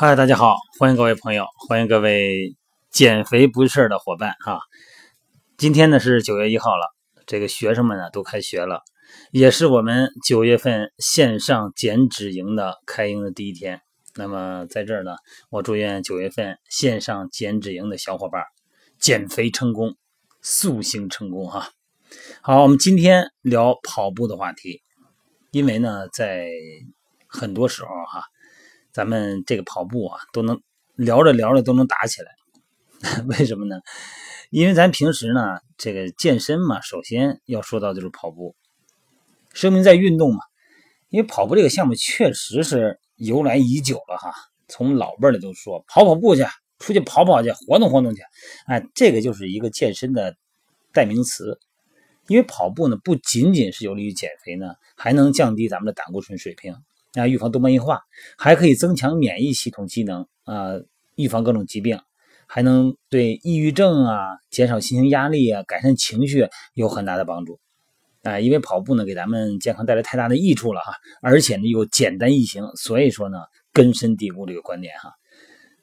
嗨，大家好，欢迎各位朋友，欢迎各位减肥不是事儿的伙伴哈。今天呢是九月一号了，这个学生们呢都开学了，也是我们九月份线上减脂营的开营的第一天。那么在这儿呢，我祝愿九月份线上减脂营的小伙伴减肥成功，塑形成功哈。好，我们今天聊跑步的话题，因为呢，在很多时候哈。咱们这个跑步啊，都能聊着聊着都能打起来，为什么呢？因为咱平时呢，这个健身嘛，首先要说到就是跑步，生命在运动嘛。因为跑步这个项目确实是由来已久了哈，从老辈儿的都说跑跑步去，出去跑跑去，活动活动去，哎，这个就是一个健身的代名词。因为跑步呢，不仅仅是有利于减肥呢，还能降低咱们的胆固醇水平。啊，预防动脉硬化，还可以增强免疫系统机能啊，预防各种疾病，还能对抑郁症啊、减少心情压力啊、改善情绪有很大的帮助啊。因为跑步呢，给咱们健康带来太大的益处了哈，而且呢又简单易行，所以说呢根深蒂固这个观点哈。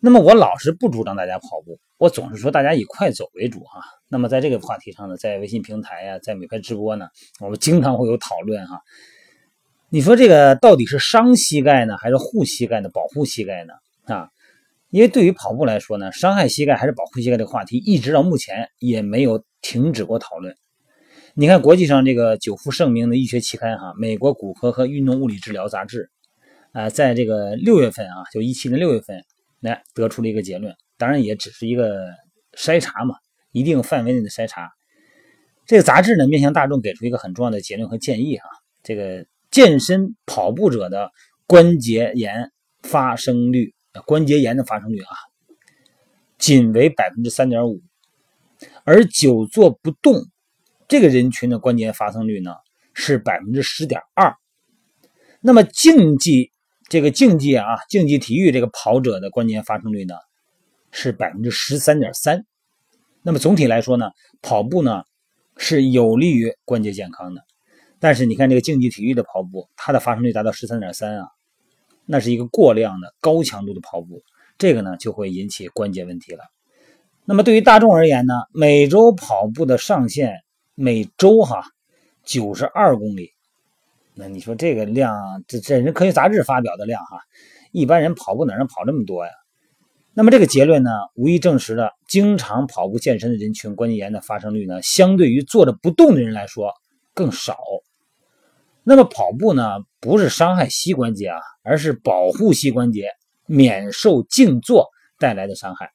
那么我老是不主张大家跑步，我总是说大家以快走为主哈。那么在这个话题上呢，在微信平台呀，在每排直播呢，我们经常会有讨论哈。你说这个到底是伤膝盖呢，还是护膝盖呢？保护膝盖呢？啊，因为对于跑步来说呢，伤害膝盖还是保护膝盖这个话题，一直到目前也没有停止过讨论。你看国际上这个久负盛名的医学期刊哈，美国骨科和运动物理治疗杂志，啊，在这个六月份啊，就一七年六月份，来得出了一个结论，当然也只是一个筛查嘛，一定范围内的筛查。这个杂志呢，面向大众给出一个很重要的结论和建议哈，这个。健身跑步者的关节炎发生率，关节炎的发生率啊，仅为百分之三点五，而久坐不动这个人群的关节发生率呢是百分之十点二。那么竞技这个竞技啊，竞技体育这个跑者的关节发生率呢是百分之十三点三。那么总体来说呢，跑步呢是有利于关节健康的。但是你看这个竞技体育的跑步，它的发生率达到十三点三啊，那是一个过量的高强度的跑步，这个呢就会引起关节问题了。那么对于大众而言呢，每周跑步的上限每周哈九十二公里，那你说这个量，这这人科学杂志发表的量哈，一般人跑步哪能跑这么多呀？那么这个结论呢，无疑证实了经常跑步健身的人群关节炎的发生率呢，相对于坐着不动的人来说更少。那么跑步呢，不是伤害膝关节啊，而是保护膝关节免受静坐带来的伤害。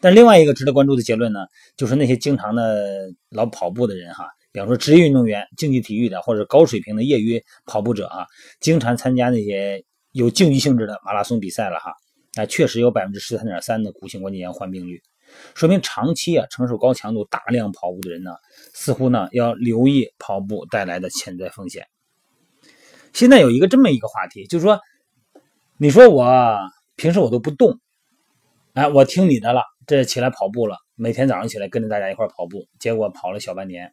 但另外一个值得关注的结论呢，就是那些经常的老跑步的人哈，比方说职业运动员、竞技体育的或者高水平的业余跑步者啊，经常参加那些有竞技性质的马拉松比赛了哈，那，确实有百分之十三点三的骨性关节炎患病率。说明长期啊承受高强度大量跑步的人呢，似乎呢要留意跑步带来的潜在风险。现在有一个这么一个话题，就是说，你说我平时我都不动，哎，我听你的了，这起来跑步了，每天早上起来跟着大家一块跑步，结果跑了小半年，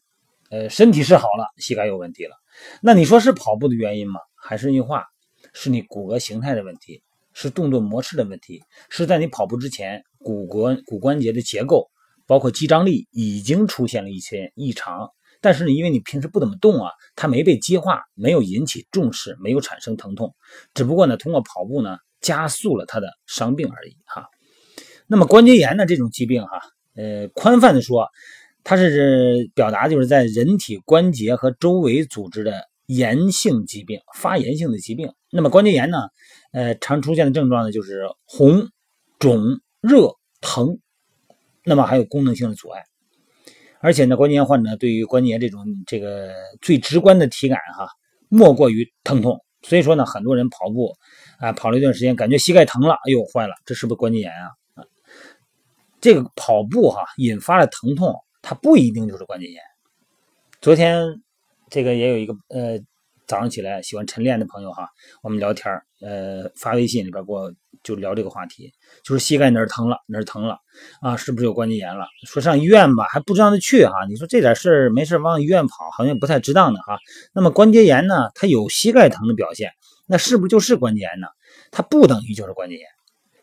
呃，身体是好了，膝盖有问题了。那你说是跑步的原因吗？还是那句话，是你骨骼形态的问题？是动作模式的问题，是在你跑步之前，骨骼骨关节的结构，包括肌张力已经出现了一些异常。但是呢，因为你平时不怎么动啊，它没被激化，没有引起重视，没有产生疼痛，只不过呢，通过跑步呢，加速了它的伤病而已哈。那么关节炎呢这种疾病哈，呃，宽泛的说，它是表达就是在人体关节和周围组织的炎性疾病，发炎性的疾病。那么关节炎呢？呃，常出现的症状呢，就是红、肿、热、疼，那么还有功能性的阻碍。而且呢，关节炎患者对于关节这种这个最直观的体感哈，莫过于疼痛。所以说呢，很多人跑步啊，跑了一段时间，感觉膝盖疼了，哎呦，坏了，这是不是关节炎啊？这个跑步哈引发了疼痛，它不一定就是关节炎。昨天这个也有一个呃。早上起来喜欢晨练的朋友哈，我们聊天儿呃，发微信里边给我就聊这个话题，就是膝盖哪儿疼了，哪儿疼了啊，是不是有关节炎了？说上医院吧，还不知道他去哈。你说这点事儿没事往医院跑，好像不太值当的哈。那么关节炎呢，它有膝盖疼的表现，那是不是就是关节炎呢？它不等于就是关节炎。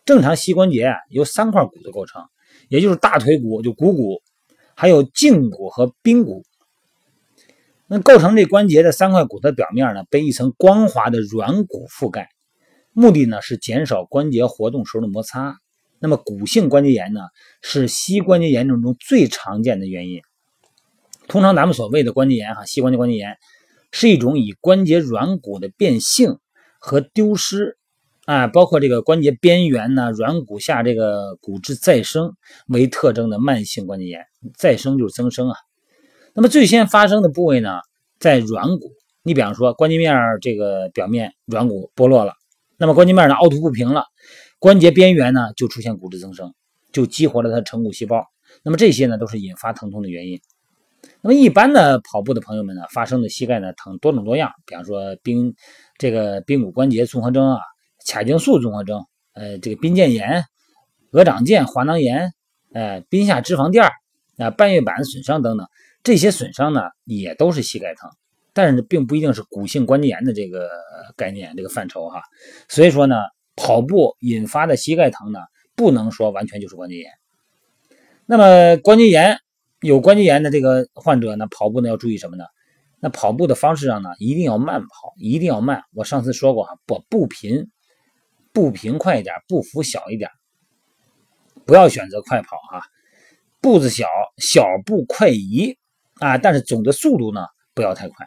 正常膝关节啊由三块骨头构成，也就是大腿骨就股骨，还有胫骨和髌骨。那构成这关节的三块骨头表面呢，被一层光滑的软骨覆盖，目的呢是减少关节活动时候的摩擦。那么骨性关节炎呢，是膝关节炎症中最常见的原因。通常咱们所谓的关节炎哈，膝关节关节炎是一种以关节软骨的变性和丢失啊，包括这个关节边缘呢、软骨下这个骨质再生为特征的慢性关节炎。再生就是增生啊。那么最先发生的部位呢，在软骨。你比方说关节面这个表面软骨剥落了，那么关节面呢凹凸不平了，关节边缘呢就出现骨质增生，就激活了它的成骨细胞。那么这些呢都是引发疼痛的原因。那么一般的跑步的朋友们呢，发生的膝盖呢疼多种多样，比方说髌这个髌骨关节综合征啊，髂胫束综合征，呃，这个髌腱炎、鹅掌腱滑囊炎，呃，髌下脂肪垫啊，半月板损伤等等，这些损伤呢也都是膝盖疼，但是并不一定是骨性关节炎的这个概念这个范畴哈。所以说呢，跑步引发的膝盖疼呢，不能说完全就是关节炎。那么关节炎。有关节炎的这个患者呢，跑步呢要注意什么呢？那跑步的方式上呢，一定要慢跑，一定要慢。我上次说过哈，不步频，步频快一点，步幅小一点，不要选择快跑哈。步子小，小步快移啊，但是总的速度呢不要太快。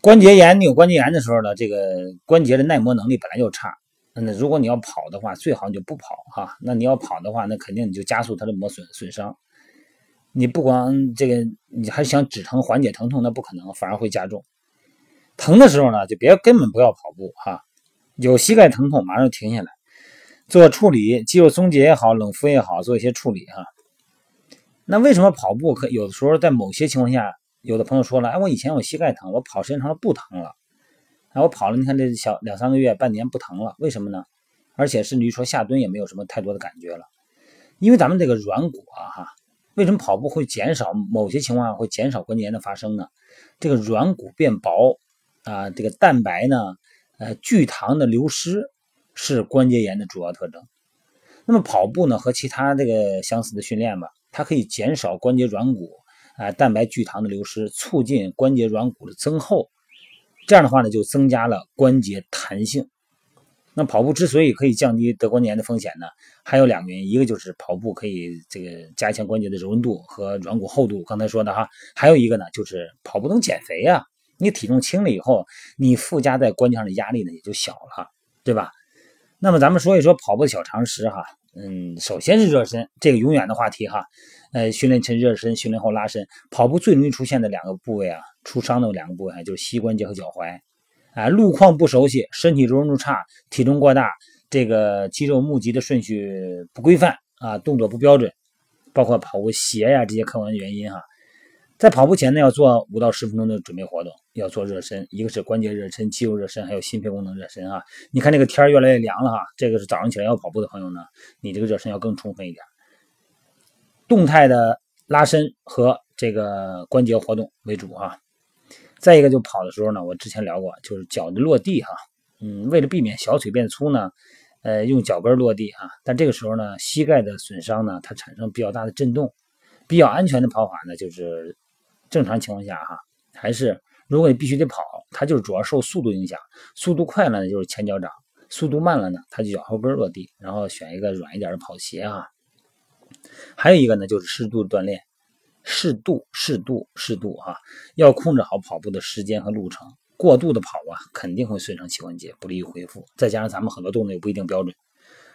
关节炎，你有关节炎的时候呢，这个关节的耐磨能力本来就差，那如果你要跑的话，最好你就不跑哈。那你要跑的话，那肯定你就加速它的磨损损伤。你不光这个，你还想止疼缓解疼痛，那不可能，反而会加重。疼的时候呢，就别根本不要跑步哈。有膝盖疼痛，马上停下来，做处理，肌肉松解也好，冷敷也好，做一些处理哈。那为什么跑步可有的时候在某些情况下，有的朋友说了，哎，我以前我膝盖疼，我跑时间长了不疼了，哎，我跑了，你看这小两三个月、半年不疼了，为什么呢？而且甚至于说下蹲也没有什么太多的感觉了，因为咱们这个软骨啊哈。为什么跑步会减少某些情况下会减少关节炎的发生呢？这个软骨变薄啊，这个蛋白呢，呃，聚糖的流失是关节炎的主要特征。那么跑步呢和其他这个相似的训练吧，它可以减少关节软骨啊蛋白聚糖的流失，促进关节软骨的增厚。这样的话呢，就增加了关节弹性。那跑步之所以可以降低得关节炎的风险呢，还有两个原因，一个就是跑步可以这个加强关节的柔韧度和软骨厚度，刚才说的哈，还有一个呢就是跑步能减肥呀，你体重轻了以后，你附加在关节上的压力呢也就小了，对吧？那么咱们说一说跑步的小常识哈，嗯，首先是热身，这个永远的话题哈，呃，训练前热身，训练后拉伸，跑步最容易出现的两个部位啊，出伤的两个部位就是膝关节和脚踝。啊，路况不熟悉，身体柔韧度差，体重过大，这个肌肉募集的顺序不规范啊，动作不标准，包括跑步鞋呀这些客观原因哈。在跑步前呢，要做五到十分钟的准备活动，要做热身，一个是关节热身、肌肉热身，还有心肺功能热身啊。你看这个天越来越凉了哈，这个是早上起来要跑步的朋友呢，你这个热身要更充分一点，动态的拉伸和这个关节活动为主啊。再一个就跑的时候呢，我之前聊过，就是脚的落地哈，嗯，为了避免小腿变粗呢，呃，用脚跟落地啊。但这个时候呢，膝盖的损伤呢，它产生比较大的震动，比较安全的跑法呢，就是正常情况下哈，还是如果你必须得跑，它就是主要受速度影响，速度快了呢就是前脚掌，速度慢了呢，它就脚后跟落地，然后选一个软一点的跑鞋啊。还有一个呢，就是适度锻炼。适度，适度，适度哈，要控制好跑步的时间和路程。过度的跑啊，肯定会损伤膝关节，不利于恢复。再加上咱们很多动作也不一定标准。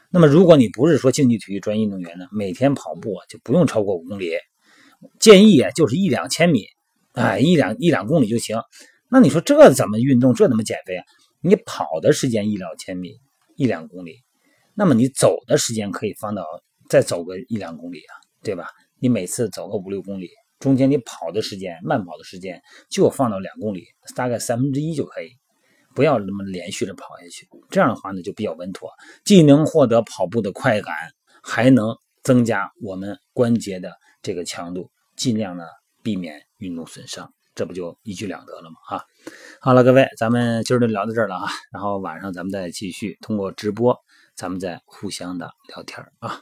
那么，如果你不是说竞技体育专业运动员呢，每天跑步啊就不用超过五公里，建议啊就是一两千米，哎，一两一两公里就行。那你说这怎么运动？这怎么减肥啊？你跑的时间一两千米，一两公里，那么你走的时间可以放到再走个一两公里啊，对吧？你每次走个五六公里，中间你跑的时间、慢跑的时间就放到两公里，大概三分之一就可以，不要那么连续的跑下去。这样的话呢，就比较稳妥，既能获得跑步的快感，还能增加我们关节的这个强度，尽量呢避免运动损伤。这不就一举两得了吗？啊，好了，各位，咱们今儿就聊到这儿了啊，然后晚上咱们再继续通过直播，咱们再互相的聊天啊。